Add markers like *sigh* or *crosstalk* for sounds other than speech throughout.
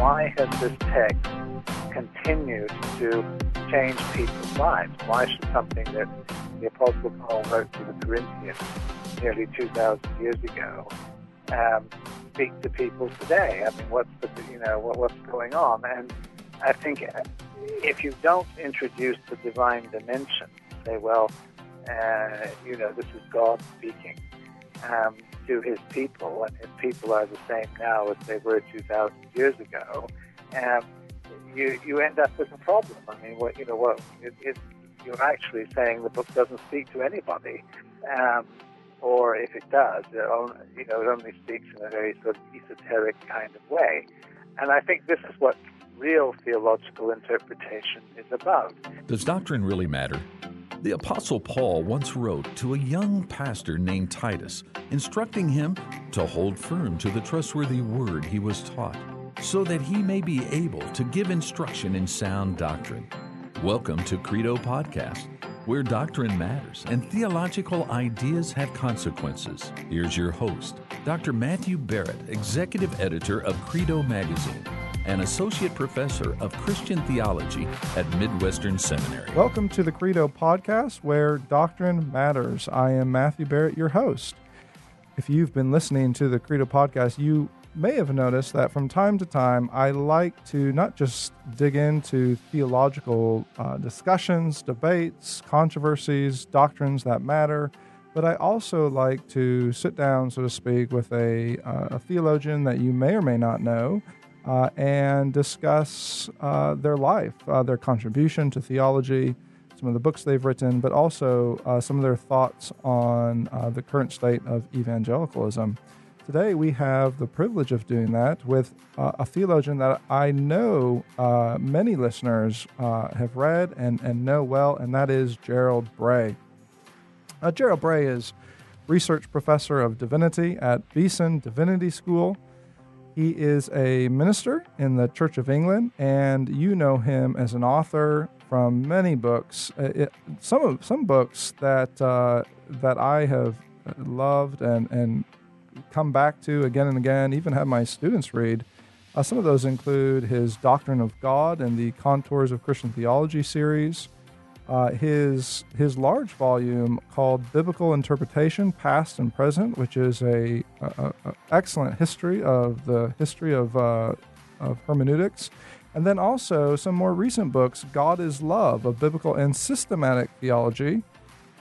why has this text continued to change people's lives? Why should something that the Apostle Paul wrote to the Corinthians nearly 2,000 years ago um, speak to people today? I mean, what's the, you know what, what's going on? And I think if you don't introduce the divine dimension, say, well, uh, you know, this is God speaking um, to His people, and His people are the same now as they were 2,000 years ago. And you you end up with a problem. I mean, what you know, what it, it, you're actually saying the book doesn't speak to anybody. Um, or if it does, it only, you know, it only speaks in a very sort of esoteric kind of way. And I think this is what real theological interpretation is about. Does doctrine really matter? The Apostle Paul once wrote to a young pastor named Titus, instructing him to hold firm to the trustworthy word he was taught, so that he may be able to give instruction in sound doctrine. Welcome to Credo Podcast where doctrine matters and theological ideas have consequences. Here's your host, Dr. Matthew Barrett, Executive Editor of Credo Magazine and Associate Professor of Christian Theology at Midwestern Seminary. Welcome to the Credo Podcast, where doctrine matters. I am Matthew Barrett, your host. If you've been listening to the Credo Podcast, you may have noticed that from time to time, I like to not just dig into theological uh, discussions, debates, controversies, doctrines that matter, but I also like to sit down, so to speak, with a, uh, a theologian that you may or may not know. Uh, and discuss uh, their life, uh, their contribution to theology, some of the books they've written, but also uh, some of their thoughts on the current state of evangelicalism. Today, we have the privilege of doing that with uh, a theologian that I know uh, many listeners uh, have read and, and know well, and that is Gerald Bray. Uh, Gerald Bray is research professor of divinity at Beeson Divinity School. He is a minister in the Church of England, and you know him as an author from many books. Uh, it, some of some books that uh, that I have loved and and come back to again and again, even have my students read. Uh, some of those include his Doctrine of God and the Contours of Christian Theology series, uh, his his large volume called Biblical Interpretation, Past and Present, which is a, a, a excellent history of the history of uh, of hermeneutics, and then also some more recent books, God is Love, a biblical and systematic theology,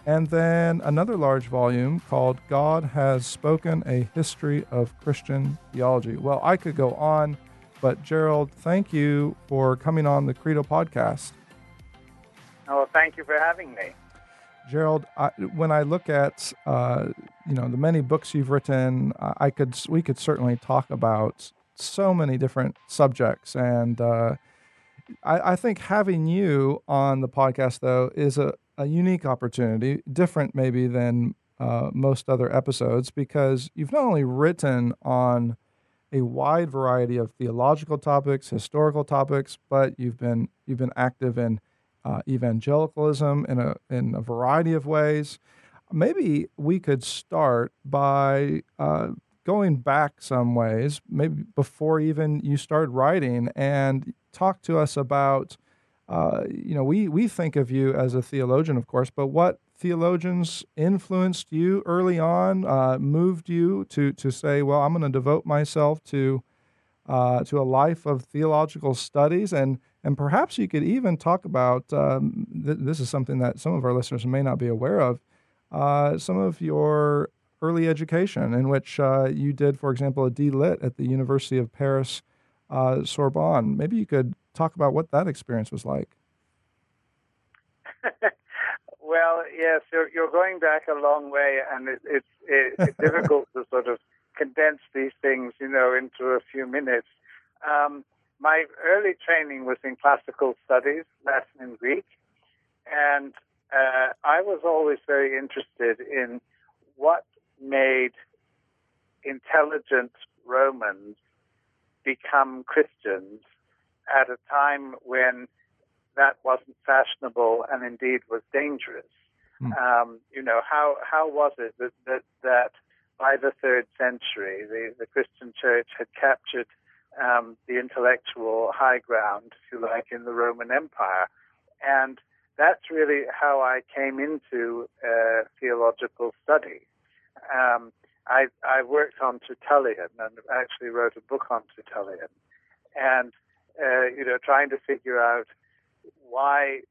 and then another large volume called God Has Spoken A History of Christian Theology. Well, I could go on, but Gerald, thank you for coming on the Credo podcast. Oh, thank you for having me. Gerald, I, when I look at uh, you know the many books you've written, I could we could certainly talk about so many different subjects, and uh, I, I, think having you on the podcast though is a a unique opportunity, different maybe than uh, most other episodes, because you've not only written on a wide variety of theological topics, historical topics, but you've been you've been active in uh, evangelicalism in a in a variety of ways. Maybe we could start by uh, going back some ways, maybe before even you started writing, and talk to us about uh, you know, we, we think of you as a theologian, of course, but what theologians influenced you early on, uh, moved you to, to say, well, I'm going to devote myself to, uh, to a life of theological studies? And, and perhaps you could even talk about um, th- this is something that some of our listeners may not be aware of uh, some of your early education, in which uh, you did, for example, a D Lit at the University of Paris. Sorbonne. Maybe you could talk about what that experience was like. *laughs* well, yes, you're, you're going back a long way, and it, it's, it's difficult to sort of condense these things, you know, into a few minutes. Um, my early training was in classical studies, Latin and Greek, and uh, I was always very interested in what made intelligent Romans become Christians at a time when that wasn't fashionable and indeed was dangerous. Mm. Um, you know, how, how was it that, that, that by the third century, the, the Christian church had captured um, the intellectual high ground, if you like, in the Roman Empire. And that's really how I came into uh, theological study. Um, I, I worked on Tertullian and actually wrote a book on Tertullian, and uh, you know, trying to figure out why,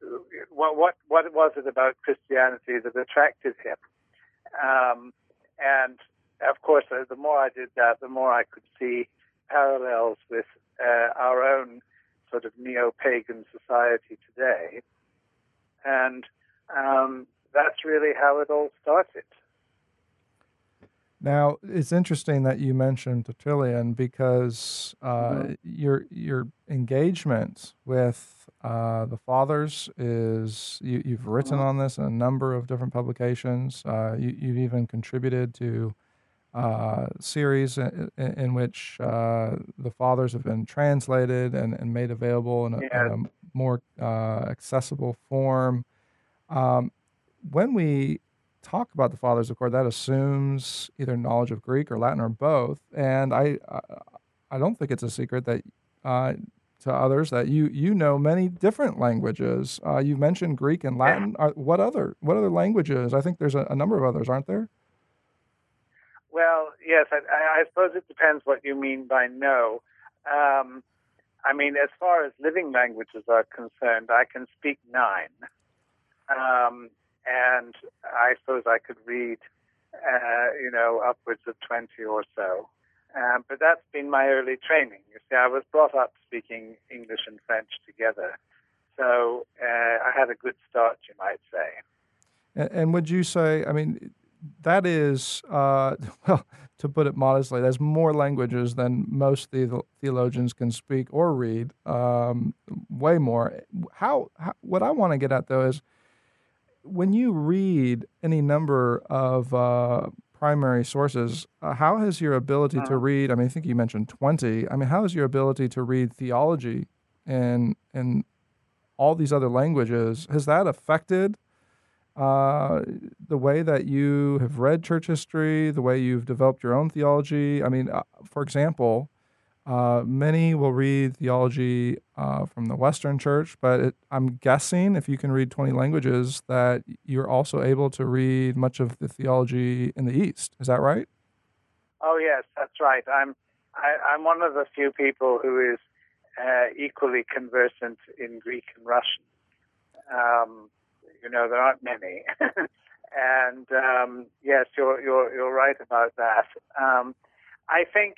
what, what, what was it about Christianity that attracted him? Um, and of course, uh, the more I did that, the more I could see parallels with uh, our own sort of neo-pagan society today, and um, that's really how it all started. Now it's interesting that you mentioned Tertullian because uh, mm-hmm. your your engagement with uh, the fathers is you, have written mm-hmm. on this in a number of different publications. Uh, you, have even contributed to uh, series in, in which uh, the fathers have been translated and, and made available in a, yeah. in a more uh, accessible form. Um, when we talk about the fathers, of course, that assumes either knowledge of Greek or Latin or both. And I, I don't think it's a secret that uh, to others that you you know many different languages. Uh, you mentioned Greek and Latin. Are, what other what other languages? I think there's a, a number of others, aren't there? Well, yes. I, I, suppose it depends what you mean by no. Um, I mean, as far as living languages are concerned, I can speak nine. Um, and I suppose I could read, uh, you know, upwards of 20 or so. Um, but that's been my early training. You see, I was brought up speaking English and French together. So uh, I had a good start, you might say. And, and would you say, I mean, that is, uh, *laughs* well, to put it modestly, there's more languages than most the- theologians can speak or read, um, way more. How, how, what I want to get at though is when you read any number of uh, primary sources, uh, how has your ability to uh-huh. read? I mean, I think you mentioned twenty. I mean, how has your ability to read theology and and all these other languages has that affected uh, the way that you have read church history, the way you've developed your own theology? I mean, uh, for example, uh, many will read theology uh, from the Western Church, but it, I'm guessing if you can read 20 languages, that you're also able to read much of the theology in the East. Is that right? Oh yes, that's right. I'm I, am i am one of the few people who is uh, equally conversant in Greek and Russian. Um, you know, there aren't many, *laughs* and um, yes, you're you're you're right about that. Um, I think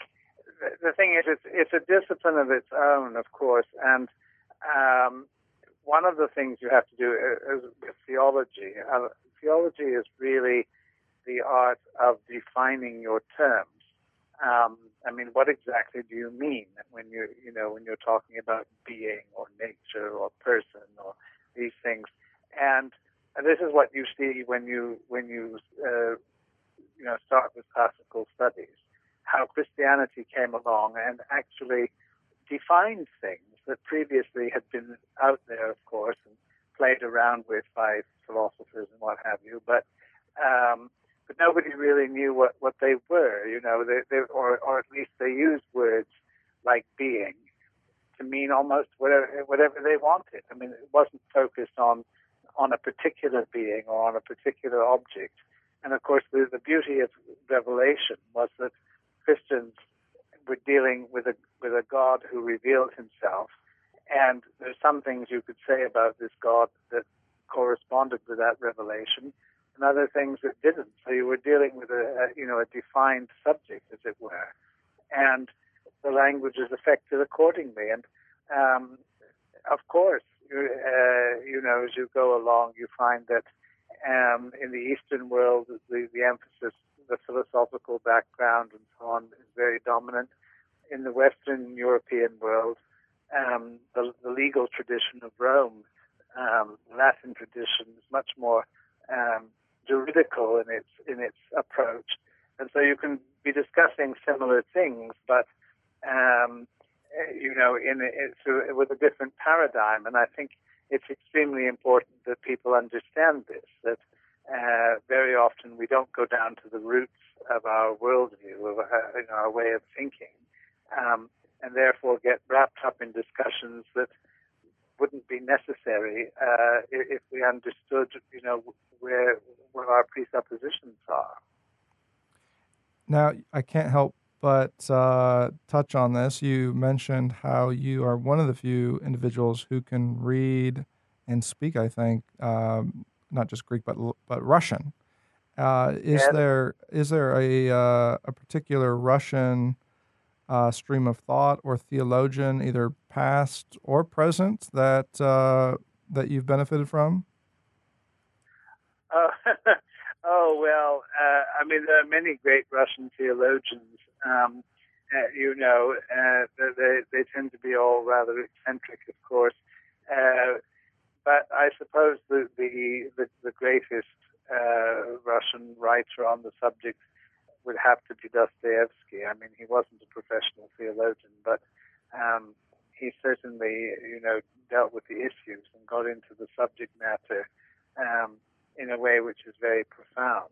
the thing is, it's, it's a discipline of its own, of course, and um, one of the things you have to do is, with theology. Uh, theology is really the art of defining your terms. Um, I mean, what exactly do you mean when you you know when you're talking about being or nature or or these things? And, and this is what you see when you when you uh, you know start with classical studies how Christianity came along and actually defined things that previously had been out there, of course, and played around with by philosophers and what have you, but um, but nobody really knew what, what they were, you know, they, they, or or at least they used words like being to mean almost whatever whatever they wanted. I mean, it wasn't focused on on a particular being or on a particular object. And of course, the, the beauty of Revelation was that Christians were dealing with a with a God who revealed Himself, and there's some things you could say about this God that corresponded with that revelation, and other things that didn't. So you were dealing with a, a you know a defined subject, as it were, and the language is affected accordingly. And um, of course, uh, you know, as you go along, you find that um, in the Eastern world, the, the emphasis the philosophical background and so on is very dominant. In the Western European world, um, the, the, legal tradition of Rome, um, Latin tradition, is much more um, juridical in its in its approach, and so you can be discussing similar things, but um, you know, in it, with a different paradigm. And I think it's extremely important that people understand this. That uh, very often we don't go down to the roots of our worldview, of our, uh, you know, our way of thinking. Um, and therefore get wrapped up in discussions that wouldn't be necessary uh, if we understood, you know, where our presuppositions are. Now, I can't help but uh, touch on this. You mentioned how you are one of the few individuals who can read and speak. I think um, not just Greek, but but Russian. Uh, is there is there a uh, a particular Russian uh, stream of thought or theologian, either past or present, that uh, that you've benefited from? *laughs* Uh, oh well, uh, I mean there are many great Russian theologians. Um, uh, you know, uh, they they tend to be all rather eccentric, of course. but I suppose the the the, the greatest Russian writer on the subject would have to be Dostoevsky. I mean, he wasn't a professional theologian, but um, he certainly, you know, dealt with the issues and got into the subject matter um, in a way which is very profound.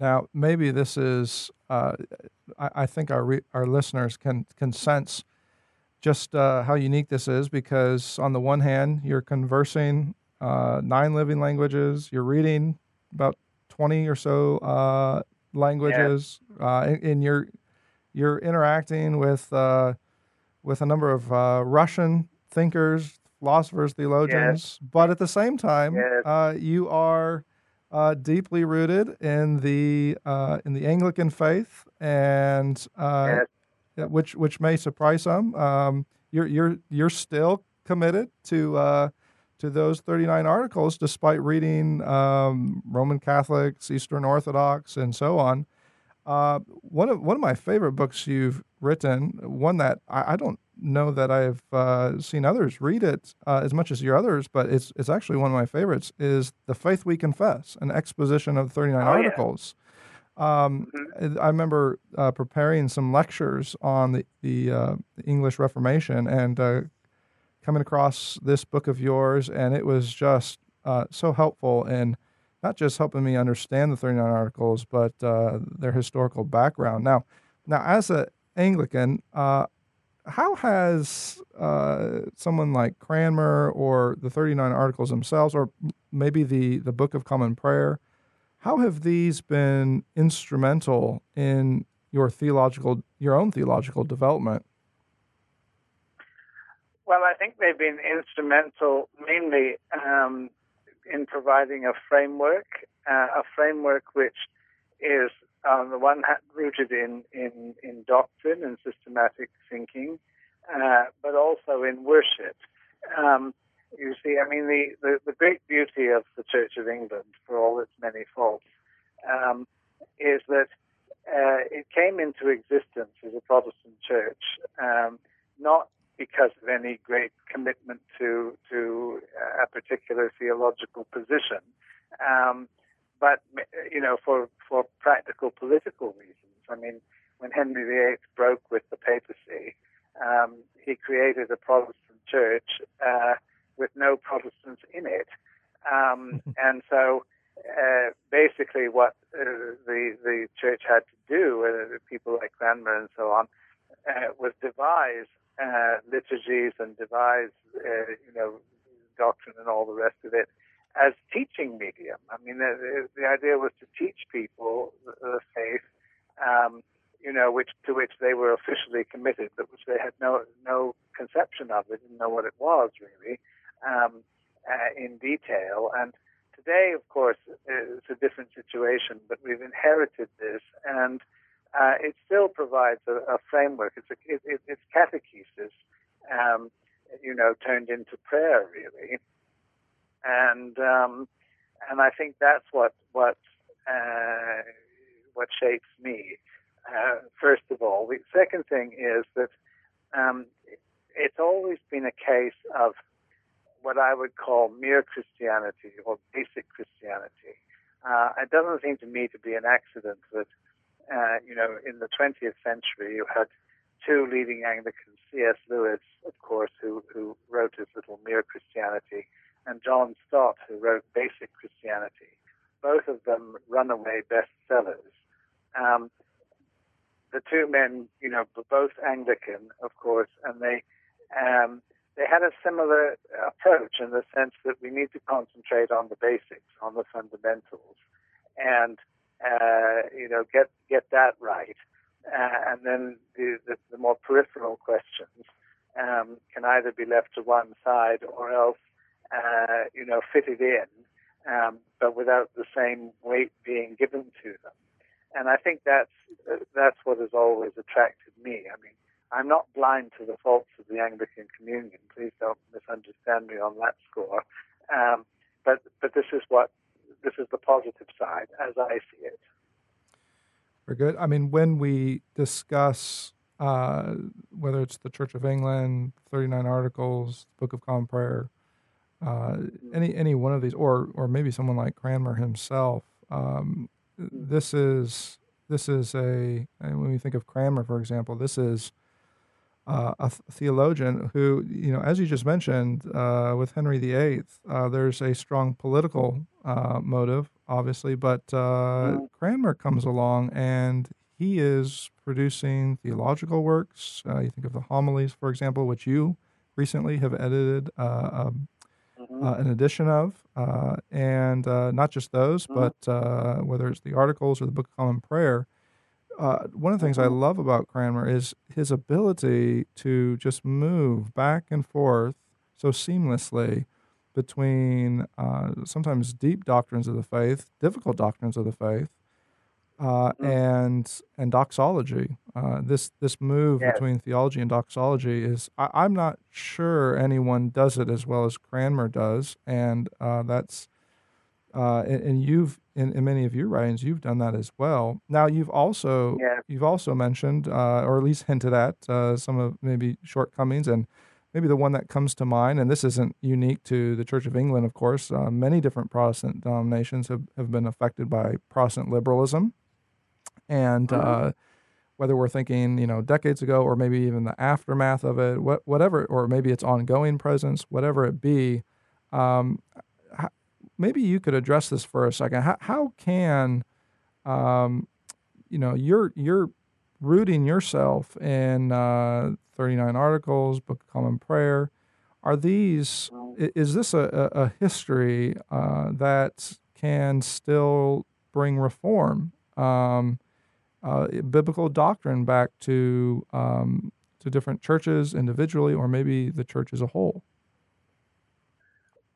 Now, maybe this is, uh, I, I, think our, re- our listeners can, can sense just uh, how unique this is because, on the one hand, you're conversing uh, nine living languages, you're reading about 20 or so uh, languages, yeah. uh, and, you're you're interacting with uh, with a number of uh, Russian thinkers, philosophers, theologians, yes. but at the same time, yes. Uh, you are uh, deeply rooted in the uh, in the Anglican faith, and yes. which which may surprise some. Um, you're you're you're still committed to to those 39 articles despite reading um, Roman Catholics, Eastern Orthodox, and so on. Uh, one of one of my favorite books you've written, one that I, I don't know that I've uh, seen others read it uh, as much as your others, but it's it's actually one of my favorites. Is the Faith We Confess, an exposition of 39 oh, articles. Yeah. Um, mm-hmm. I remember uh, preparing some lectures on the the, uh, the English Reformation and uh, coming across this book of yours, and it was just uh, so helpful in not just helping me understand the 39 articles, but uh, their historical background. Now, now as an Anglican, uh, how has uh, someone like Cranmer or the 39 articles themselves, or maybe the, the Book of Common Prayer, how have these been instrumental in your theological, your own theological development? Well, I think they've been instrumental mainly um, in providing a framework, uh, a framework which is on the one hand rooted in, in, in doctrine and systematic thinking, uh, but also in worship. Um, you see, I mean, the, the, the, great beauty of the Church of England, for all its many faults, um, is that uh, it came into existence as a Protestant church, um, not because of any great commitment to to a particular theological position, um, but you know for for practical political reasons. I mean, when Henry VIII broke with the papacy, um, he created a Protestant church uh, with no Protestants in it, um, *laughs* and so. Uh, basically, what uh, the the church had to do, uh, people like Cranmer and so on, uh, was devise uh, liturgies and devise, uh, you know, doctrine and all the rest of it as teaching medium. I mean, the, the idea was to teach people the, faith, um, you know, which to which they were officially committed, but which they had no no conception of. They didn't know what it was really um, uh, in detail. And today, of course, it's a different situation, but we've inherited this and uh, it still provides a, a framework. It's, a, it, it, it's catechesis, um, you know, turned into prayer, really. And um, and I think that's what what uh, what shapes me. Uh, first of all, the second thing is that um, it's always been a case of what I would call mere Christianity or basic Christianity. Uh, it doesn't seem to me to be an accident that uh, you know, in the 20th century, you had two leading Anglicans, C.S. Lewis, of course, who, who wrote his little Mere Christianity, and John Stott, who wrote Basic Christianity. Both of them runaway bestsellers. Um, the two men, you know, were both Anglican, of course, and they um, they had a similar approach in the sense that we need to concentrate on the basics, on the fundamentals, and uh, you know, get get that right, uh, and then the, the, the more peripheral questions um, can either be left to one side or else, uh, you know, fitted in, um, but without the same weight being given to them. And I think that's that's what has always attracted me. I mean, I'm not blind to the faults of the Anglican Communion. Please don't misunderstand me on that score. Um, but but this is what this is the positive side as I see it. Very good. I mean, when we discuss uh, whether it's the Church of England, 39 Articles, Book of Common Prayer, uh, any any one of these, or or maybe someone like Cranmer himself, um, this is this is a when we think of Cranmer, for example, this is uh, a theologian who, you know, as you just mentioned, uh, with Henry VIII, uh, there's a strong political uh, motive, obviously, but uh, mm-hmm. Cranmer comes along and he is producing theological works. Uh, you think of the homilies, for example, which you recently have edited. Um, mm-hmm. uh, an edition of, uh, and uh, not just those, mm-hmm. but uh, whether it's the articles or the Book of Common Prayer. Uh, one of the things I mm-hmm. love about Cranmer is his ability to just move back and forth so seamlessly between uh, sometimes deep doctrines of the faith, difficult doctrines of the faith, uh, mm. and and doxology. Uh, this this move yes. between theology and doxology is I, am not sure anyone does it as well as Cranmer does, and uh, that's uh, and, and, you've in, in, many of your writings you've done that as well. Now you've also yes. you've also mentioned uh, or at least hinted at uh, some of maybe shortcomings and. Maybe the one that comes to mind, and this isn't unique to the Church of England, of course. many different Protestant denominations have, have been affected by Protestant liberalism and mm-hmm. uh, whether we're thinking you know decades ago or maybe even the aftermath of it, what, whatever, or maybe it's ongoing presence, whatever it be. Um, maybe you could address this for a second. How, how can um, you know you're you're rooting yourself in uh, 39 articles, Book of Common Prayer. Are these is this a, a history uh, that can still bring reform? Um, uh, biblical doctrine back to um, to different churches individually, or maybe the church as a whole?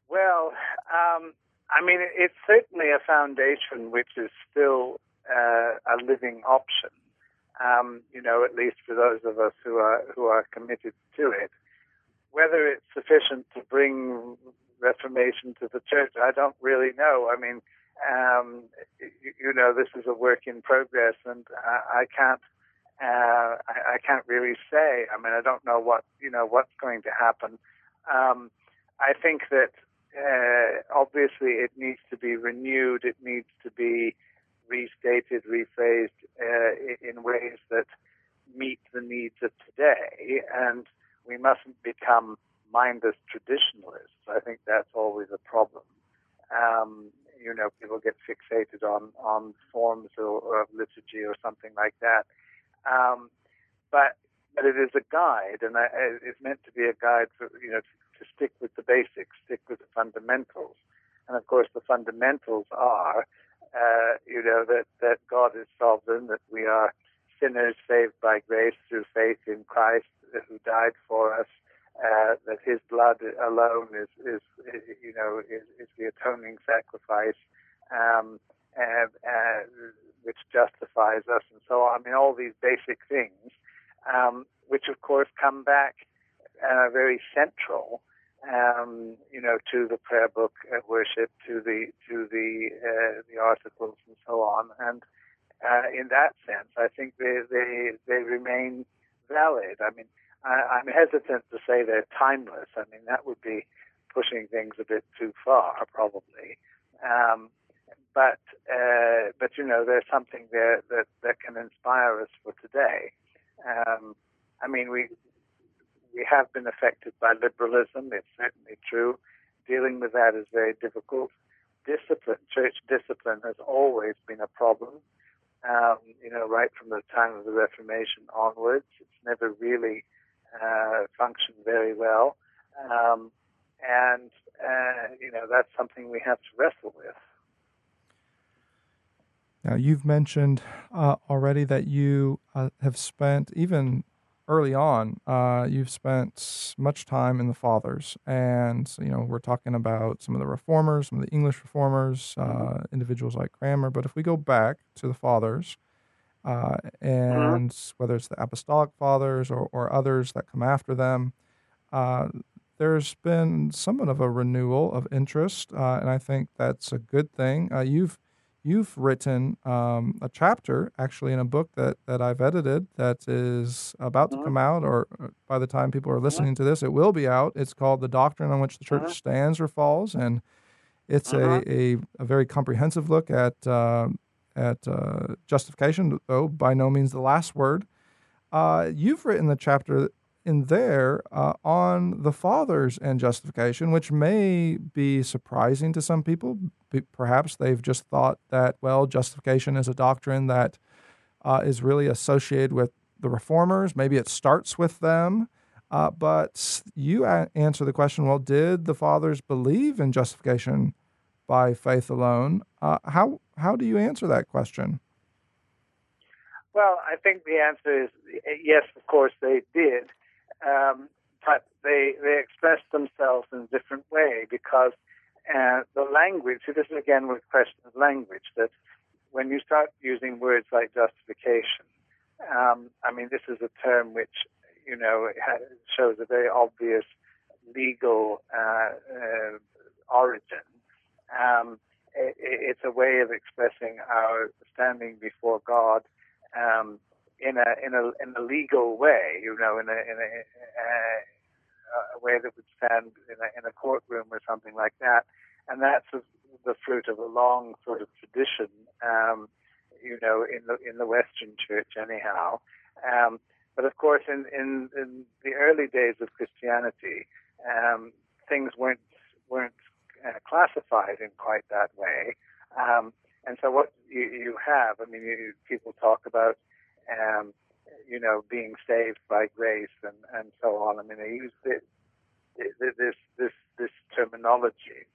Well, um, I mean, it's certainly a foundation which is still uh, a living option. Um, you know, at least for those of us who are who are committed to it. Whether it's sufficient to bring reformation to the church, I don't really know. I mean, um, you, you, know, this is a work in progress, and I, I can't. Uh, I, I, can't really say. I mean, I don't know what you know what's going to happen. Um, I think that uh, obviously it needs to be renewed. It needs to be restated, rephrased uh, in ways that meet the needs of today, and we mustn't become mindless traditionalists. I think that's always a problem. Um, you know people get fixated on on forms or, or of liturgy or something like that. Um, but but it is a guide, and I, it's meant to be a guide for you know to, to stick with the basics, stick with the fundamentals, and of course the fundamentals are uh, you know that that God is sovereign, that we are sinners saved by grace through faith in Christ who died for us, uh, that His blood alone is, is, is you know, is, is, the atoning sacrifice, um, and, uh, which justifies us, and so on. I mean, all these basic things, um, which of course come back and are very central, um, you know, to the prayer book at worship, to the to the uh, the articles, and so on. And uh, in that sense, I think they they they remain valid. I mean I, am hesitant to say they're timeless. I mean, that would be pushing things a bit too far, probably. Um, but uh, but you know, there's something there that that can inspire us for today. Um, I mean, we we have been affected by liberalism. It's certainly true. Dealing with that is very difficult. Discipline, church discipline, has always been a problem. um, you know, right from the time of the Reformation onwards. It's never really uh, functioned very well. Um, and, uh, you know, that's something we have to wrestle with. Now, you've mentioned uh, already that you uh, have spent, even early on, uh, you've spent much time in the Fathers. And, you know, we're talking about some of the reformers, some of the English reformers, uh, individuals like Cranmer. But if we go back to the Fathers, uh, and mm-hmm. whether it's the Apostolic Fathers or, or others that come after them, uh, there's been somewhat of a renewal of interest, and I think that's a good thing. you've you've written um, a chapter actually in a book that, that I've edited that is about to come out, or uh, by the time people are listening to this, it will be out. It's called The Doctrine on Which the Church Stands or Falls. And it's a, a, a, very comprehensive look at, uh, at uh, justification, though by no means the last word. Uh, you've written the chapter in there uh, on the fathers and justification, which may be surprising to some people. Perhaps they've just thought that, well, justification is a doctrine that uh, is really associated with the reformers. Maybe it starts with them. Uh, but you a- answer the question well, did the fathers believe in justification by faith alone? Uh, how, how do you answer that question? Well, I think the answer is yes, of course they did um, but they they express themselves in a different way because uh, the language. So this is again with question of language. That when you start using words like justification, um, I mean this is a term which you know shows a very obvious legal uh, uh, origin. Um, it, it's a way of expressing our standing before God. Um, in a in a in a legal way, you know, in a in a, a, way that would stand in a, in a courtroom or something like that, and that's a, the fruit of a long sort of tradition, um, you know, in the in the Western Church, anyhow. Um, but of course, in, in, in the early days of Christianity, um, things weren't weren't uh, classified in quite that way. Um, and so, what you, you have, I mean, you, people talk about um, you know, being saved by grace and, and so on. I mean, they use this, this, this, this terminology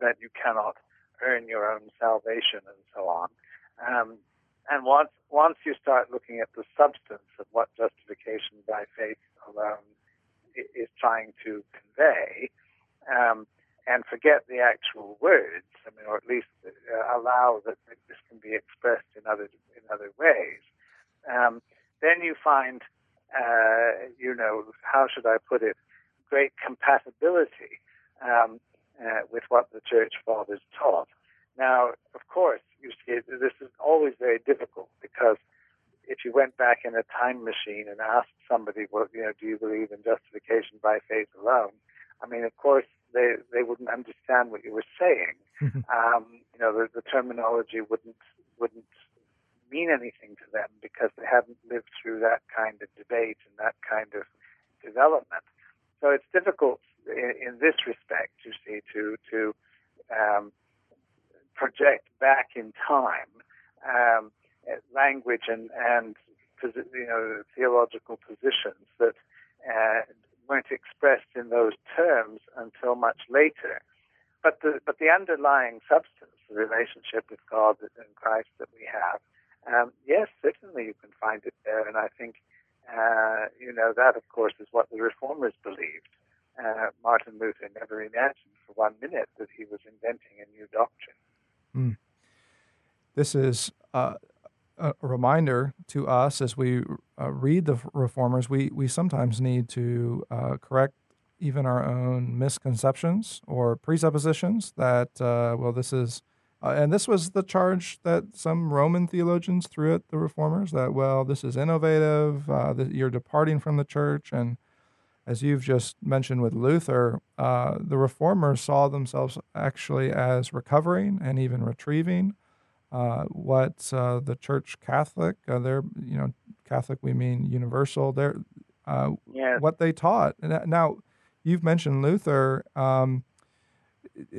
that you cannot earn your own salvation and so on. Um, and once, once you start looking at the substance of what justification by faith alone is trying to convey, um, and forget the actual words, I mean, or at least uh, allow that this can be expressed in other in other ways, um, then you find, uh, you know, how should I put it, great compatibility um, uh, with what the church fathers taught. Now, of course, you see, this is always very difficult because if you went back in a time machine and asked somebody, well, you know, do you believe in justification by faith alone? I mean, of course, they they wouldn't understand what you were saying. um, you know, the, the terminology wouldn't wouldn't mean anything to them because they haven't lived through that kind of debate and that kind of development. So it's difficult in, in this respect, you see, to to um, project back in time um, language and and you know theological positions that uh, weren't expressed in those terms until much later. But the but the underlying substance, the relationship with God and Christ that we have, um, yes, certainly you can find it there, and I think uh, you know that, of course, is what the reformers believed. Uh, Martin Luther never imagined for one minute that he was inventing a new doctrine. Mm. This is uh, a reminder to us as we uh, read the reformers. We we sometimes need to uh, correct even our own misconceptions or presuppositions that uh, well, this is uh, and this was the charge that some Roman theologians threw at the reformers that, well, this is innovative, uh, that you're departing from the church. And as you've just mentioned with Luther, uh, the reformers saw themselves actually as recovering and even retrieving what uh, the church Catholic, uh, they're, you know, Catholic, we mean universal, they're, yes. what they taught. Now, you've mentioned Luther. Um,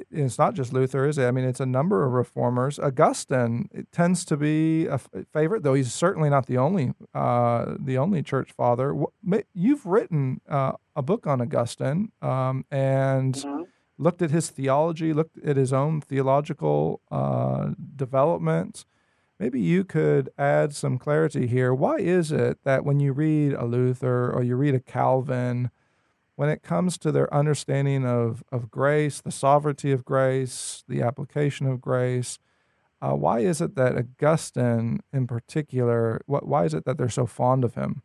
it's not just Luther, is it? I mean, it's a number of reformers. Augustine tends to be a favorite, though he's certainly not the only uh, the only church father. You've written uh, a book on Augustine um, and mm-hmm. Looked at his theology, looked at his own theological uh, development. Maybe you could add some clarity here. Why is it that when you read a Luther or you read a Calvin, when it comes to their understanding of, of grace, the sovereignty of grace, the application of grace, uh, why is it that Augustine, in particular, why is it that they're so fond of him?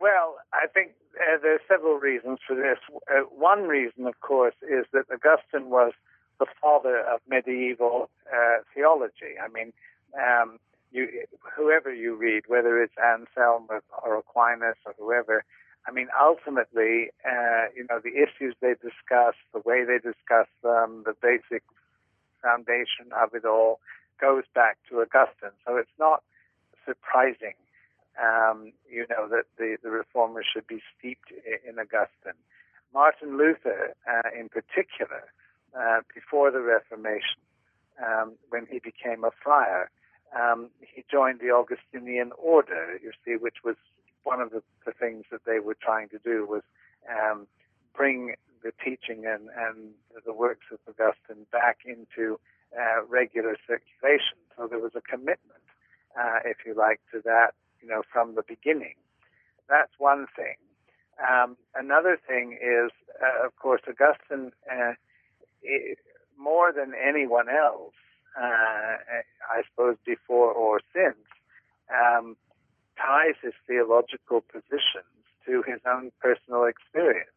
Well, I think uh, there are several reasons for this. Uh, one reason, of course, is that Augustine was the father of medieval uh, theology. I mean, um, you, whoever you read, whether it's Anselm or, or Aquinas or whoever, I mean, ultimately, uh, you know, the issues they discuss, the way they discuss them, the basic foundation of it all goes back to Augustine. So it's not surprising, um, you know, that the, the reformers should be steeped in Augustine. Martin Luther, uh, in particular, uh, before the Reformation, um, when he became a friar, um, he joined the Augustinian order, you see, which was one of the, the things that they were trying to do was um, bring the teaching and, and the works of Augustine back into uh, regular circulation. So there was a commitment, uh, if you like, to that, you know, from the beginning. That's one thing. Um, another thing is, uh, of course, Augustine, uh, it, more than anyone else, uh, I suppose, before or since, um, ties his theological positions to his own personal experience.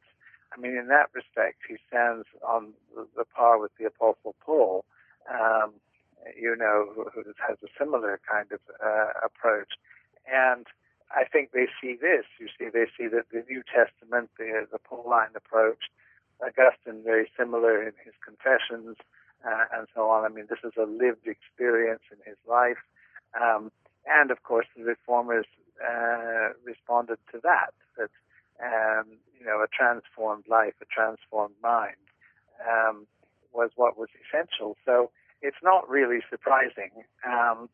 I mean, in that respect, he stands on the par with the Apostle Paul, um, you know, who, has a similar kind of uh, approach. And I think they see this. You see, they see that the New Testament, the, the Pauline approach, Augustine very similar in his confessions uh, and so on. I mean, this is a lived experience in his life. Um, and of course, the reformers uh, responded to that, that, um, you know, a transformed life, a transformed mind um, was what was essential. So it's not really surprising um,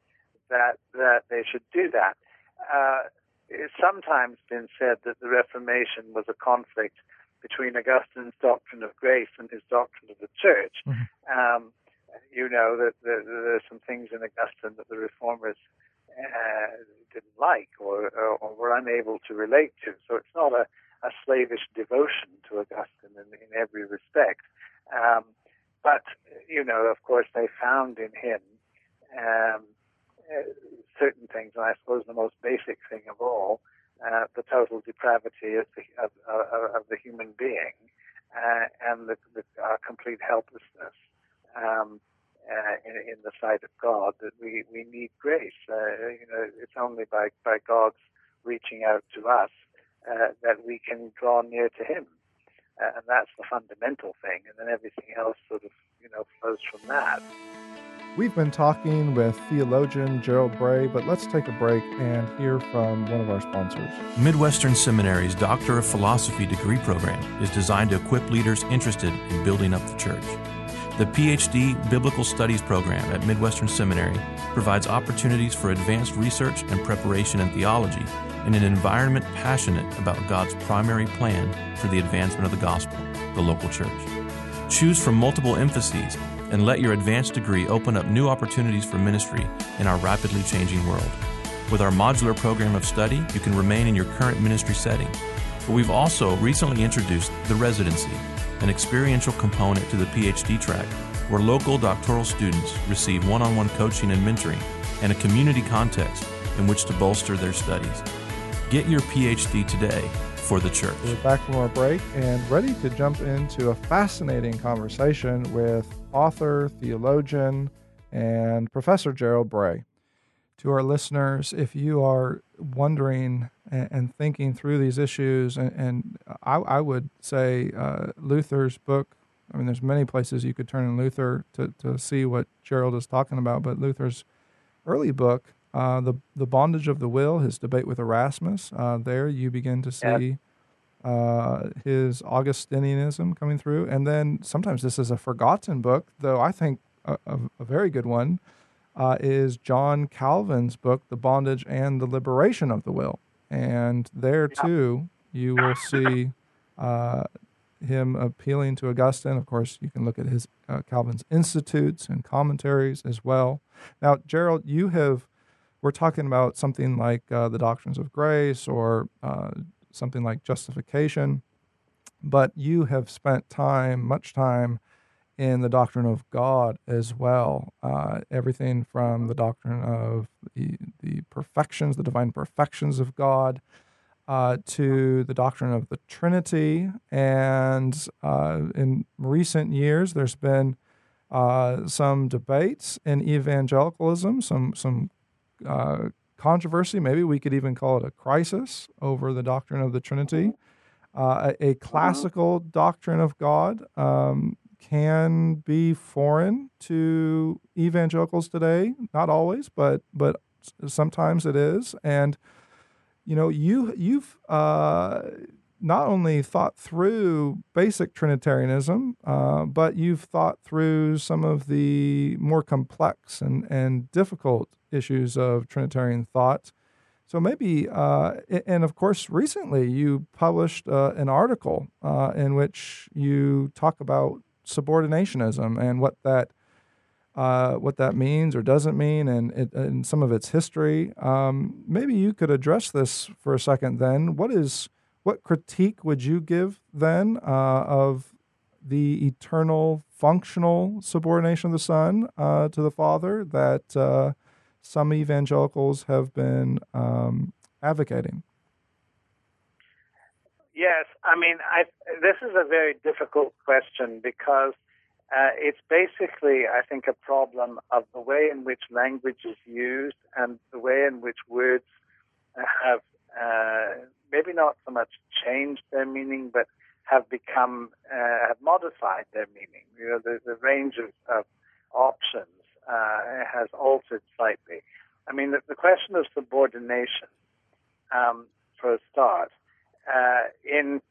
that, that they should do that. Uh, it's sometimes been said that the Reformation was a conflict between Augustine's doctrine of grace and his doctrine of the church. Mm-hmm. Um, you know that there, there, are some things in Augustine that the reformers uh, didn't like or, or, or, were unable to relate to. So it's not a, a slavish devotion to Augustine in, in every respect. Um, but, you know, of course, they found in him um, certain things, and I suppose the most basic thing of all, uh, the total depravity of the, of, of, of the human being uh, and the, the uh, complete helplessness. Um, uh, in, in, the sight of God that we, we need grace. Uh, you know, it's only by, by God's reaching out to us uh, that we can draw near to Him. Uh, and that's the fundamental thing. And then everything else sort of, you know, flows from that. We've been talking with theologian Gerald Bray, but let's take a break and hear from one of our sponsors. Midwestern Seminary's Doctor of Philosophy degree program is designed to equip leaders interested in building up the church. The PhD Biblical Studies program at Midwestern Seminary provides opportunities for advanced research and preparation in theology in an environment passionate about God's primary plan for the advancement of the gospel, the local church. Choose from multiple emphases and let your advanced degree open up new opportunities for ministry in our rapidly changing world. With our modular program of study, you can remain in your current ministry setting. But we've also recently introduced the residency an experiential component to the PhD track where local doctoral students receive one on one coaching and mentoring and a community context in which to bolster their studies. Get your PhD today for the church. We're back from our break and ready to jump into a fascinating conversation with author, theologian, and Professor Gerald Bray to our listeners if you are wondering and, and thinking through these issues. And, and I, I, would say uh, Luther's book. I mean, there's many places you could turn in Luther to, to see what Gerald is talking about, but Luther's early book, uh, the the bondage of the will, his debate with Erasmus. Uh, there, you begin to see uh, his Augustinianism coming through. And then sometimes this is a forgotten book, though I think a, a, a very good one uh, is John Calvin's book, The Bondage and the Liberation of the Will. And there too, you will see uh, him appealing to Augustine. Of course, you can look at his uh, Calvin's Institutes and commentaries as well. Now, Gerald, you have we're talking about something like uh, the doctrines of grace or uh, something like justification, but you have spent time, much time, in the doctrine of God as well. Uh, everything from the doctrine of the, the perfections, the divine perfections of God, uh, to the doctrine of the Trinity. And uh, in recent years, there's been uh, some debates in evangelicalism, some some uh, controversy. Maybe we could even call it a crisis over the doctrine of the Trinity. Uh, a, a, classical doctrine of God um, can be foreign to evangelicals today. Not always, but but sometimes it is. And you know, you you've uh, not only thought through basic Trinitarianism, uh, but you've thought through some of the more complex and and difficult issues of Trinitarian thought. So maybe, uh, and of course, recently you published uh, an article uh, in which you talk about subordinationism and what that uh, what that means or doesn't mean, and, it, some of its history. Um, maybe you could address this for a second. Then, what is what critique would you give then uh, of the eternal functional subordination of the Son uh, to the Father that some evangelicals have been um, advocating? Yes, I mean, I, this is a very difficult question because uh, it's basically, I think, a problem of the way in which language is used and the way in which words have uh, maybe not so much changed their meaning, but have become uh, have modified their meaning. You know, the, the range of, of options uh, has altered slightly. I mean, the, the question of subordination, um, for a start, uh, in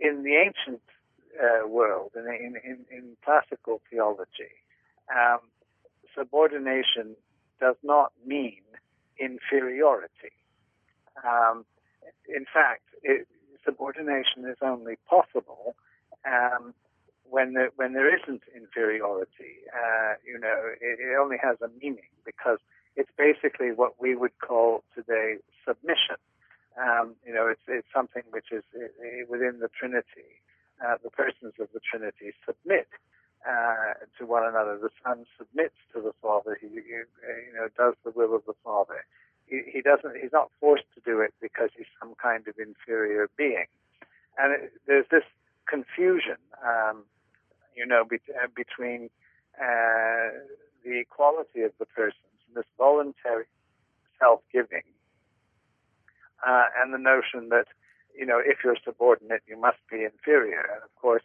in the ancient uh, world, in, in, in, classical theology, um, subordination does not mean inferiority. Um, in fact, it, subordination is only possible um, when there, when there isn't inferiority. Uh, you know, it, it, only has a meaning because it's basically what we would call today submission. Um, you know, it's, it's something which is within the Trinity. Uh, the persons of the Trinity submit uh, to one another. The Son submits to the Father. He, you, know, does the will of the Father. He, he, doesn't. He's not forced to do it because he's some kind of inferior being. And it, there's this confusion, um, you know, uh, between uh, the equality of the persons, and this voluntary self-giving, uh, and the notion that you know if you're subordinate you must be inferior. And of course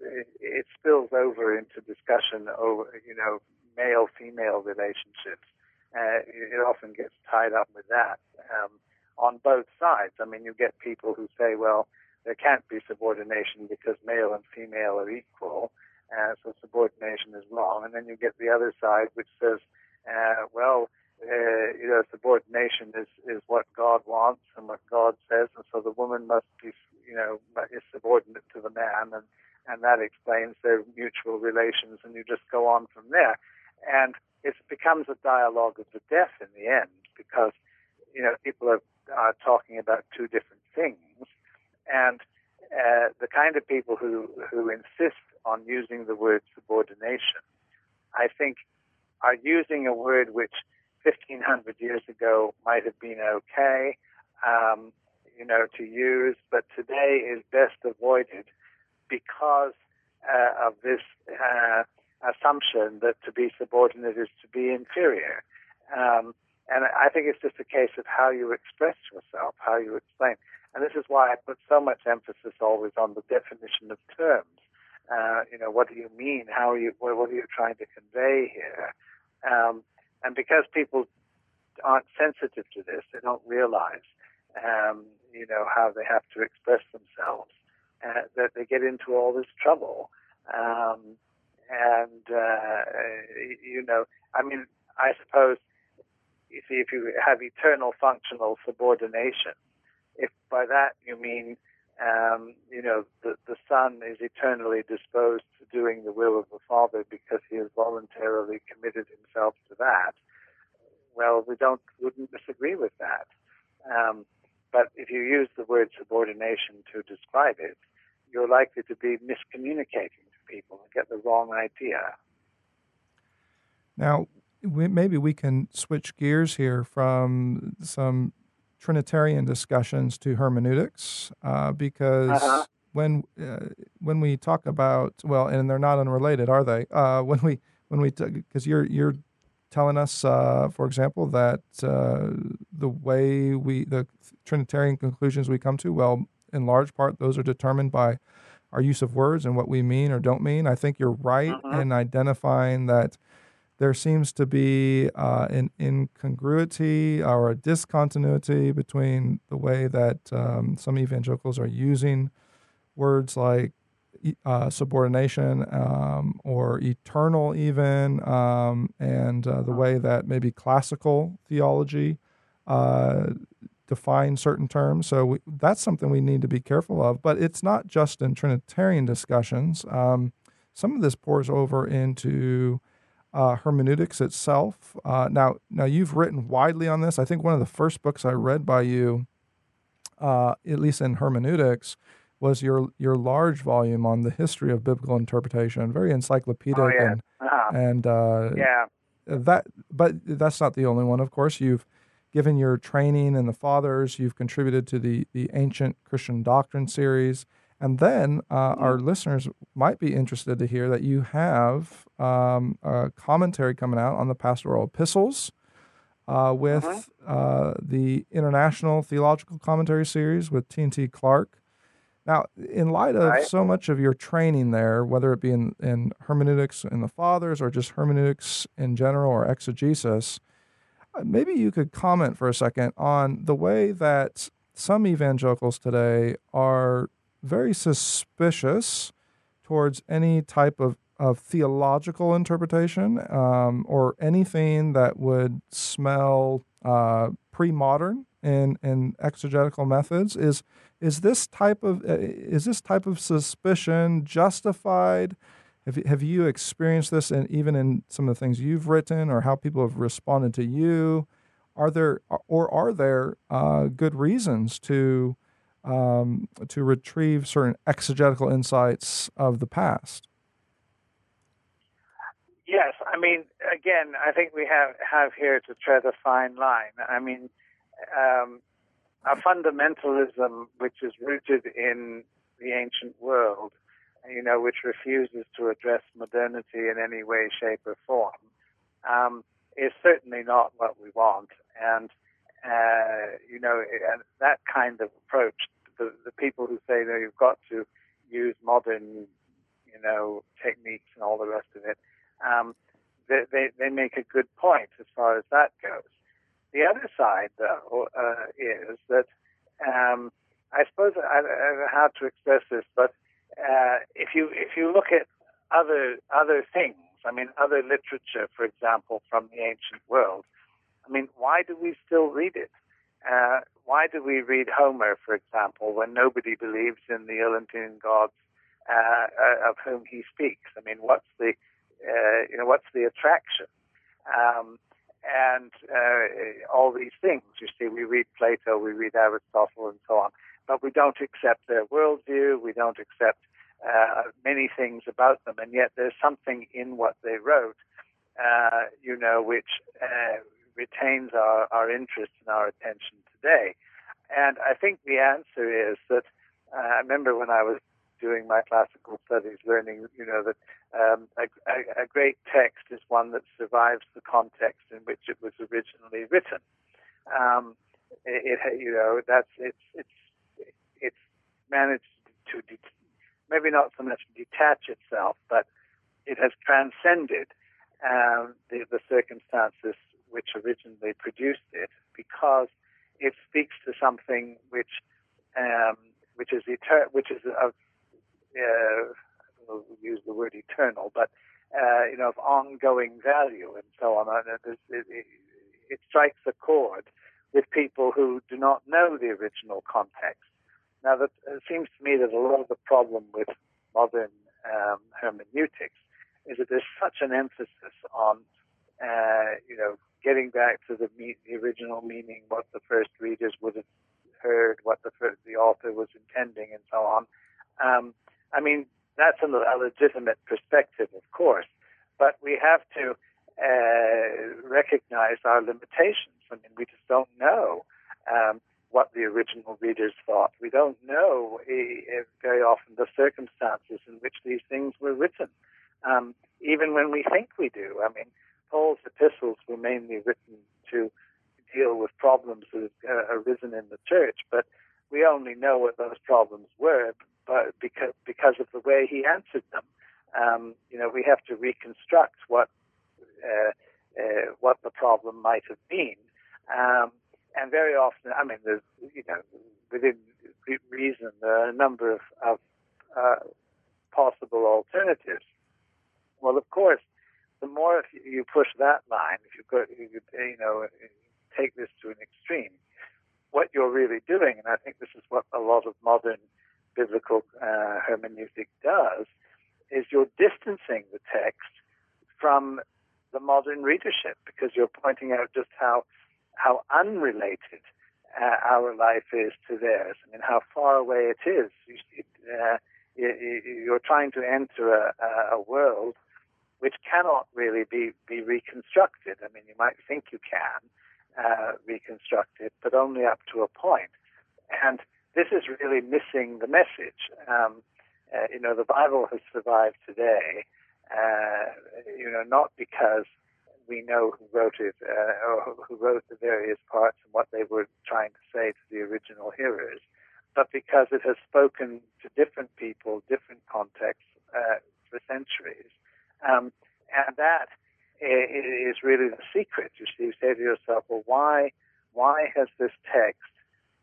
it, it spills over into discussion over you know male female relationships. Uh, it often gets tied up with that um, on both sides. I mean you get people who say well there can't be subordination because male and female are equal uh, so subordination is wrong. And then you get the other side which says uh, well uh, you know, subordination is, is what God wants and what God says, and so the woman must be, you know, is subordinate to the man, and and that explains their mutual relations, and you just go on from there, and it becomes a dialogue of the deaf in the end because, you know, people are, are talking about two different things, and uh, the kind of people who who insist on using the word subordination, I think, are using a word which 1500 years ago might have been okay, um, you know, to use, but today is best avoided because uh, of this uh, assumption that to be subordinate is to be inferior. Um, and I think it's just a case of how you express yourself, how you explain. And this is why I put so much emphasis always on the definition of terms. Uh, you know, what do you mean? How are you? What, are you trying to convey here? Um, and because people aren't sensitive to this, they don't realize, um, you know, how they have to express themselves, uh, that they get into all this trouble. Um, and, uh, you know, I mean, I suppose, you see, if you have eternal functional subordination, if by that you mean, um, you know, the, the Son is eternally disposed to doing the will of the Father because he has voluntarily committed himself to that, well, we don't wouldn't disagree with that. Um, but if you use the word subordination to describe it, you're likely to be miscommunicating to people and get the wrong idea. Now, we, maybe we can switch gears here from some Trinitarian discussions to hermeneutics, uh, because uh-huh. when uh, when we talk about well, and they're not unrelated, are they? Uh, when we when we because you're you're telling us, uh, for example, that uh, the way we, the Trinitarian conclusions we come to, well, in large part, those are determined by our use of words and what we mean or don't mean. I think you're right uh-huh. in identifying that there seems to be uh, an incongruity or a discontinuity between the way that um, some evangelicals are using words like uh, subordination um, or eternal, even, um, and uh, the way that maybe classical theology uh, define certain terms. So we, that's something we need to be careful of. But it's not just in Trinitarian discussions. Um, some of this pours over into uh, hermeneutics itself. Uh, now, now you've written widely on this. I think one of the first books I read by you, uh, at least in hermeneutics, was your your large volume on the history of biblical interpretation, very encyclopedic oh, yeah. and uh-huh. and uh, yeah that. But that's not the only one, of course. You've given your training in the fathers. You've contributed to the the ancient Christian doctrine series, and then uh, mm-hmm. our listeners might be interested to hear that you have um, a commentary coming out on the pastoral epistles. Uh, with mm-hmm. uh, the International Theological Commentary Series with T&T Clark, now, in light of right. so much of your training there, whether it be in, in hermeneutics in the fathers or just hermeneutics in general or exegesis, uh, maybe you could comment for a second on the way that some evangelicals today are very suspicious towards any type of, of theological interpretation um, or anything that would smell uh, pre modern in, in exegetical methods. Is is this type of uh, is this type of suspicion justified? Have you, have you experienced this, and even in some of the things you've written, or how people have responded to you? Are there or are there uh, good reasons to um, to retrieve certain exegetical insights of the past? Yes, I mean, again, I think we have have here to tread a fine line. I mean, um, a fundamentalism which is rooted in the ancient world, you know, which refuses to address modernity in any way, shape, or form, um, is certainly not what we want. And, uh, you know, that kind of approach, the, the people who say that you've got to use modern, you know, techniques and all the rest of it, um, they, they, they make a good point as far as that goes. The other side, though, uh, is that um, I suppose I, I don't know how to express this, but uh, if you if you look at other other things, I mean, other literature, for example, from the ancient world, I mean, why do we still read it? Uh, why do we read Homer, for example, when nobody believes in the Olympian gods uh, uh, of whom he speaks? I mean, what's the uh, you know what's the attraction? Um, and uh, all these things. You see, we read Plato, we read Aristotle, and so on, but we don't accept their worldview. We don't accept uh, many things about them, and yet there's something in what they wrote, uh, you know, which uh, retains our, our interest and our attention today. And I think the answer is that uh, I remember when I was doing my classical studies, learning, you know, that um, a, a, great text is one that survives the context in which it was originally written. Um, it, it, you know, that's it's it's it's managed to maybe not so much detach itself, but it has transcended um, the, the circumstances originally produced it because it speaks to something which um, which is eternal, which is of uh, use the word eternal, but uh, you know of ongoing value and so on. And it, it, it strikes a chord with people who do not know the original context. Now, that, it seems to me that a lot of the problem with modern um, hermeneutics is that there's such an emphasis on, uh, you know, getting back to the, the original meaning, what the first readers would have heard, what the first, the author was intending, and so on. Um, I mean, that's a, a legitimate perspective, of course, but we have to uh, recognize our limitations. I mean, we just don't know um, what the original readers thought. We don't know uh, very often the circumstances in which these things were written, um, even when we think we do. I mean, Paul's epistles were mainly written to deal with problems that have in the church, but we only know what those problems were but because because of the way he answered them. Um, you know, we have to reconstruct what uh, uh, what the problem might have been, um, and very often, I mean, there's you know, within reason, there are a number of, of uh, possible alternatives. Well, of course, the more you push that line, if you go, you know, take this to an extreme, what you're really doing, and I think this is what a lot of modern biblical uh, hermeneutic does, is you're distancing the text from the modern readership because you're pointing out just how how unrelated uh, our life is to theirs. I mean, how far away it is. You, uh, you're trying to enter a, a world which cannot really be, be reconstructed. I mean, you might think you can uh, reconstruct but only up to a point. And this is really missing the message. Um, uh, you know, the Bible has survived today, uh, you know, not because we know who wrote it uh, or who wrote the various parts and what they were trying to say to the original hearers, but because it has spoken to different people, different contexts uh, for centuries. Um, and that is really the secret. You, see, you say to yourself, well, why, why has this text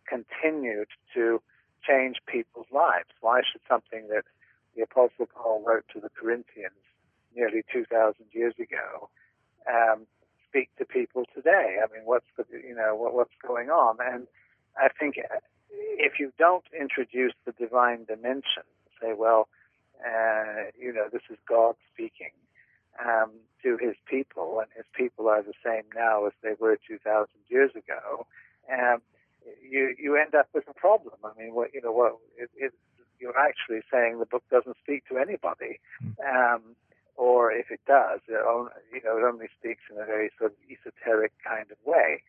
continued to change people's lives. Why should something that the Apostle Paul wrote to the Corinthians nearly 2,000 years ago um, speak to people today? I mean, what's the, you know what, what's going on? And I think if you don't introduce the divine dimension, say, well, uh, you know, this is God speaking um, to His people, and His people are the same now as they were 2,000 years ago. Um, you you end up with a problem. I mean, what you know, what it, it, you're actually saying the book doesn't speak to anybody, hmm. um, or if it does, it only, you know, it only speaks in a very sort of esoteric kind of way.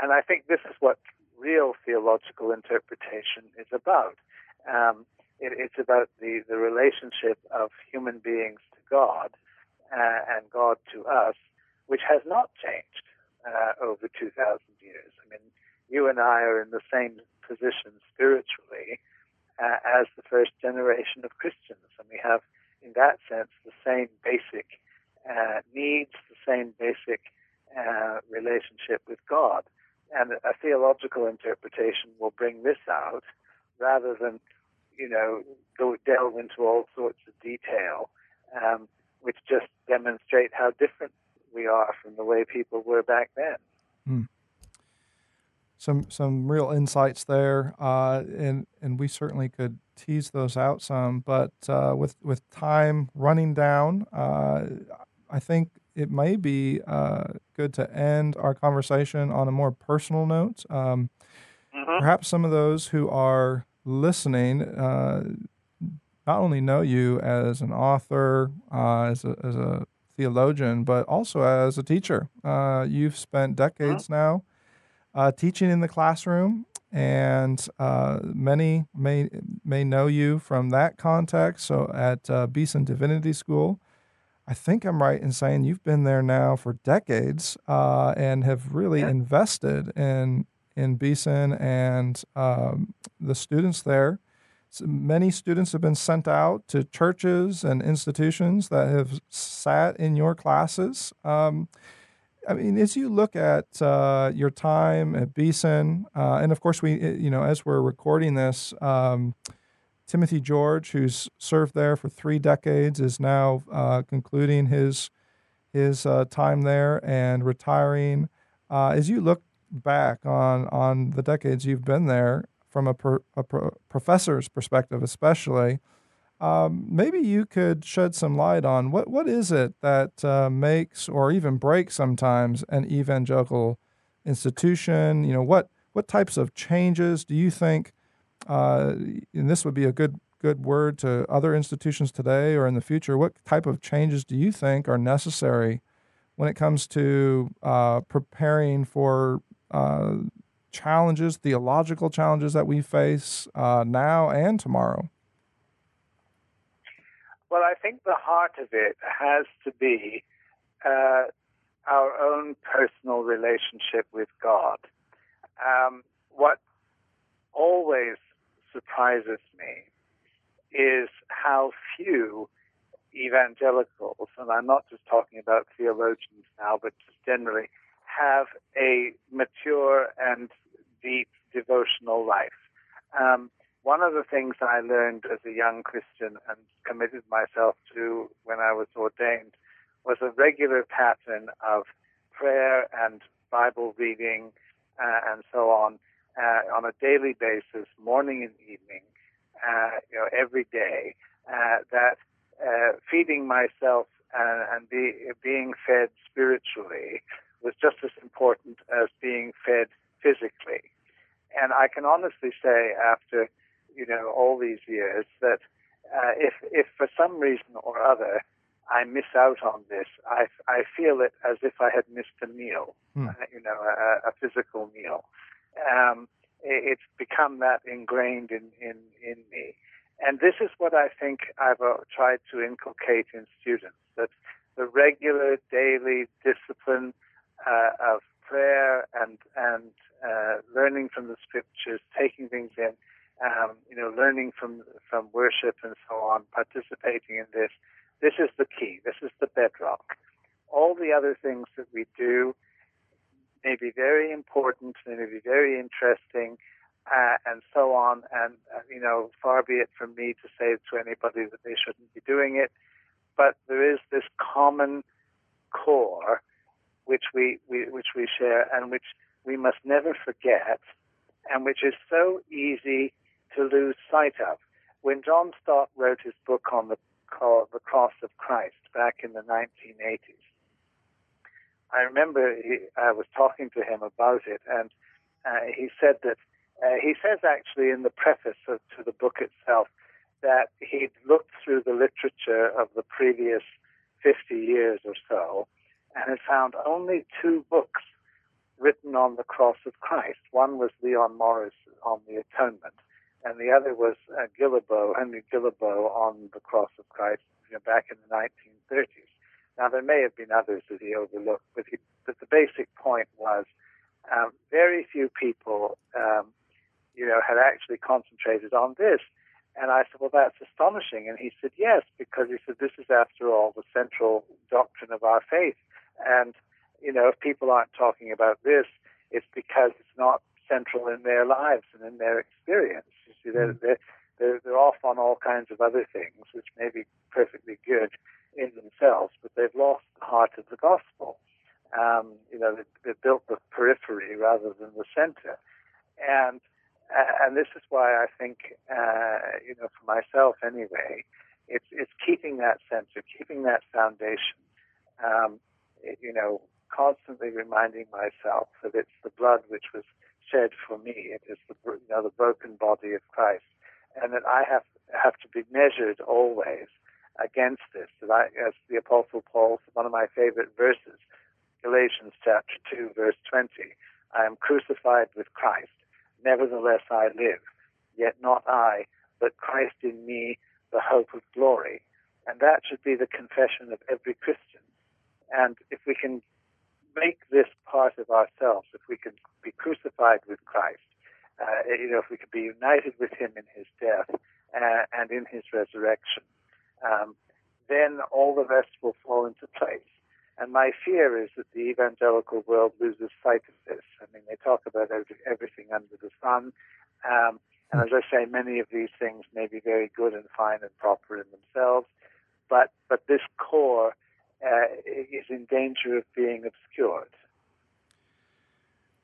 And I think this is what real theological interpretation is about. Um, it, it's about the, the relationship of human beings to God uh, and God to us, which has not changed uh, over 2,000 years. I mean, you and I are in the same position spiritually uh, as the first generation of Christians, and we have, in that sense, the same basic uh, needs, the same basic uh, relationship with God. And a theological interpretation will bring this out rather than, you know, delve into all sorts of detail, um, which just demonstrate how different we are from the way people were back then. Mm some some real insights there, uh, and and we certainly could tease those out some. But uh, with with time running down, uh, I think it may be uh, good to end our conversation on a more personal note. Um, mm-hmm. Perhaps some of those who are listening uh, not only know you as an author, uh, as a, as a theologian, but also as a teacher. you've spent decades now uh, teaching in the classroom, and uh, many may may know you from that context. So at uh, Beeson Divinity School, I think I'm right in saying you've been there now for decades uh, and have really yeah. invested in in Beeson and um, the students there. Many students have been sent out to churches and institutions that have sat in your classes. Um, I mean, as you look at uh, your time at Beeson, uh, and of course, we, you know, as we're recording this, um, Timothy George, who's served there for three decades, is now uh, concluding his his uh, time there and retiring. Uh, as you look back on on the decades you've been there, from a, a pro, professor's perspective, especially, um, maybe you could shed some light on what what is it that uh, makes or even breaks sometimes an evangelical institution. You know what what types of changes do you think? uh, and this would be a good good word to other institutions today or in the future. What type of changes do you think are necessary when it comes to uh, preparing for uh, challenges, theological challenges that we face uh, now and tomorrow? Well, I think the heart of it has to be uh, our own personal relationship with God. Um, what always surprises me is how few evangelicals, and I'm not just talking about theologians now, but just generally, have a mature and deep devotional life. Um, one of the things I learned as a young Christian and committed myself to when I was ordained was a regular pattern of prayer and Bible reading uh, and so on uh, on a daily basis, morning and evening, uh, you know, every day, uh, that uh, feeding myself and, and be, being fed spiritually was just as important as being fed physically. And I can honestly say, after you know all these years, that uh, if if for some reason or other I miss out on this, I I feel it as if I had missed a meal, hmm. uh, you know, a, a physical meal um, it's become that ingrained in, in, in me. And this is what I think I've uh, tried to inculcate in students that the regular daily discipline uh, of prayer and, and uh, learning from the scriptures, taking things in, um, you know, learning from, from worship and so on, participating in this, this is the key. This is the bedrock. All the other things that we do, may be very important, they may be very interesting, uh, and so on. And, uh, you know, far be it from me to say to anybody that they shouldn't be doing it. But there is this common core which we, we which we share and which we must never forget, and which is so easy to lose sight of. When John Stott wrote his book on the The Cross of Christ back in the 1980s, I remember he, I was talking to him about it, and uh, he said that uh, he says actually in the preface of, to the book itself that he'd looked through the literature of the previous 50 years or so and had found only two books written on the cross of Christ. One was Leon Morris on the atonement, and the other was uh, Henry Guillebaud on the cross of Christ you know, back in the 1930s. Now, there may have been others that he overlooked, but, he, but the basic point was um, very few people, um, you know, had actually concentrated on this. And I said, well, that's astonishing. And he said, yes, because he said, this is, after all, the central doctrine of our faith. And, you know, if people aren't talking about this, it's because it's not central in their lives and in their experience. You see, they're, mm. they're, they're, they're off on all kinds of other things, which may be perfectly good in themselves, but they've lost the heart of the gospel. Um, you know, they, they built the periphery rather than the center, and and this is why I think, uh, you know, for myself anyway, it's it's keeping that center, keeping that foundation. Um, you know, constantly reminding myself that it's the blood which was shed for me. It is the you know the broken body of Christ, and that I have have to be measured always against this. That I, as the Apostle Paul, one of my favorite verses, Galatians chapter 2, verse 20, I am crucified with Christ. Nevertheless I live, yet not I, but Christ in me, the hope of glory. And that should be the confession of every Christian. And if we can make this part of ourselves, if we can be crucified with Christ, uh, you know, if we can be united with him in his death uh, and in his resurrection, um, then all the rest will fall into place. And my fear is that the evangelical world loses sight of this. I mean, they talk about every, everything under the sun. Um, and as I say, many of these things may be very good and fine and proper in themselves, but, but this core is in danger of being obscured.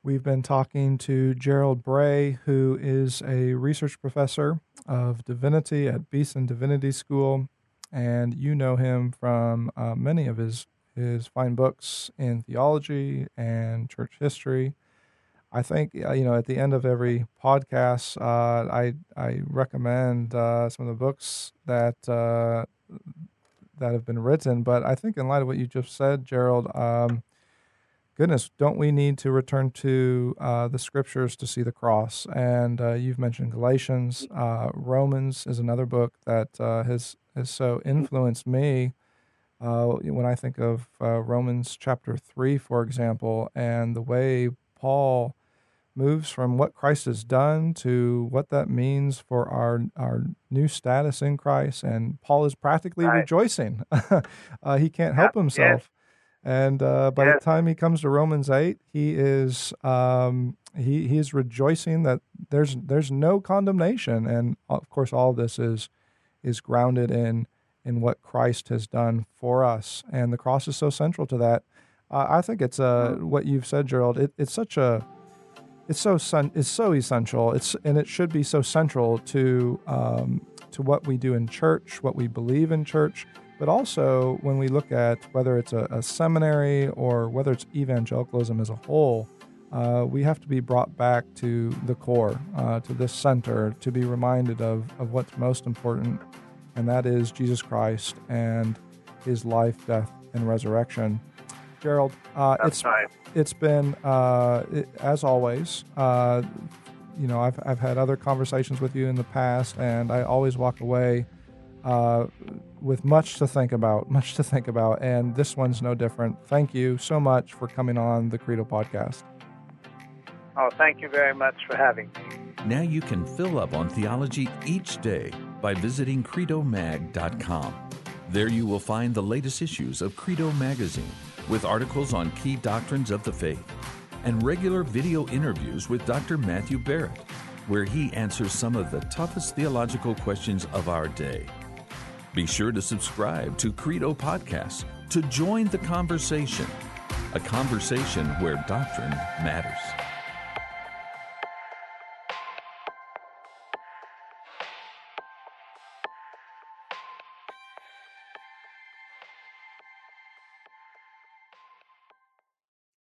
We've been talking to Gerald Bray, who is a research professor of divinity at Beeson Divinity School, and you know him from uh, many of his his fine books in theology and church history. I think uh, you know at the end of every podcast, uh, I I recommend uh, some of the books that uh, that have been written. But I think in light of what you just said, Gerald, um, goodness, don't we need to return to uh, the scriptures to see the cross? And uh, you've mentioned Galatians, uh, Romans is another book that uh, has has so influenced me. Uh, when I think of uh, Romans chapter three, for example, and the way Paul moves from what Christ has done to what that means for our our new status in Christ, and Paul is practically right. rejoicing. *laughs* he can't help himself. And uh, by the time he comes to Romans eight, he is um, he he is rejoicing that there's there's no condemnation, and of course all of this is is grounded in in what Christ has done for us, and the cross is so central to that. Uh, I think it's uh, mm-hmm. what you've said, Gerald. It, it's such a it's so sun, it's so essential. It's and it should be so central to um, to what we do in church, what we believe in church but also, when we look at whether it's a, a seminary or whether it's evangelicalism as a whole, uh, we have to be brought back to the core, uh, to this center, to be reminded of, of what's most important, and that is Jesus Christ and his life, death, and resurrection. Gerald, uh, it's right. It's been uh, it, as always. Uh, you know, I've I've had other conversations with you in the past, and I always walk away uh, with much to think about, *laughs* much to think about, and this one's no different. Thank you so much for coming on the Credo podcast. Oh, thank you very much for having me. Now you can fill up on theology each day by visiting credomag.com. There you will find the latest issues of Credo magazine with articles on key doctrines of the faith and regular video interviews with Dr. Matthew Barrett, where he answers some of the toughest theological questions of our day. Be sure to subscribe to Credo Podcasts to join the conversation, a conversation where doctrine matters.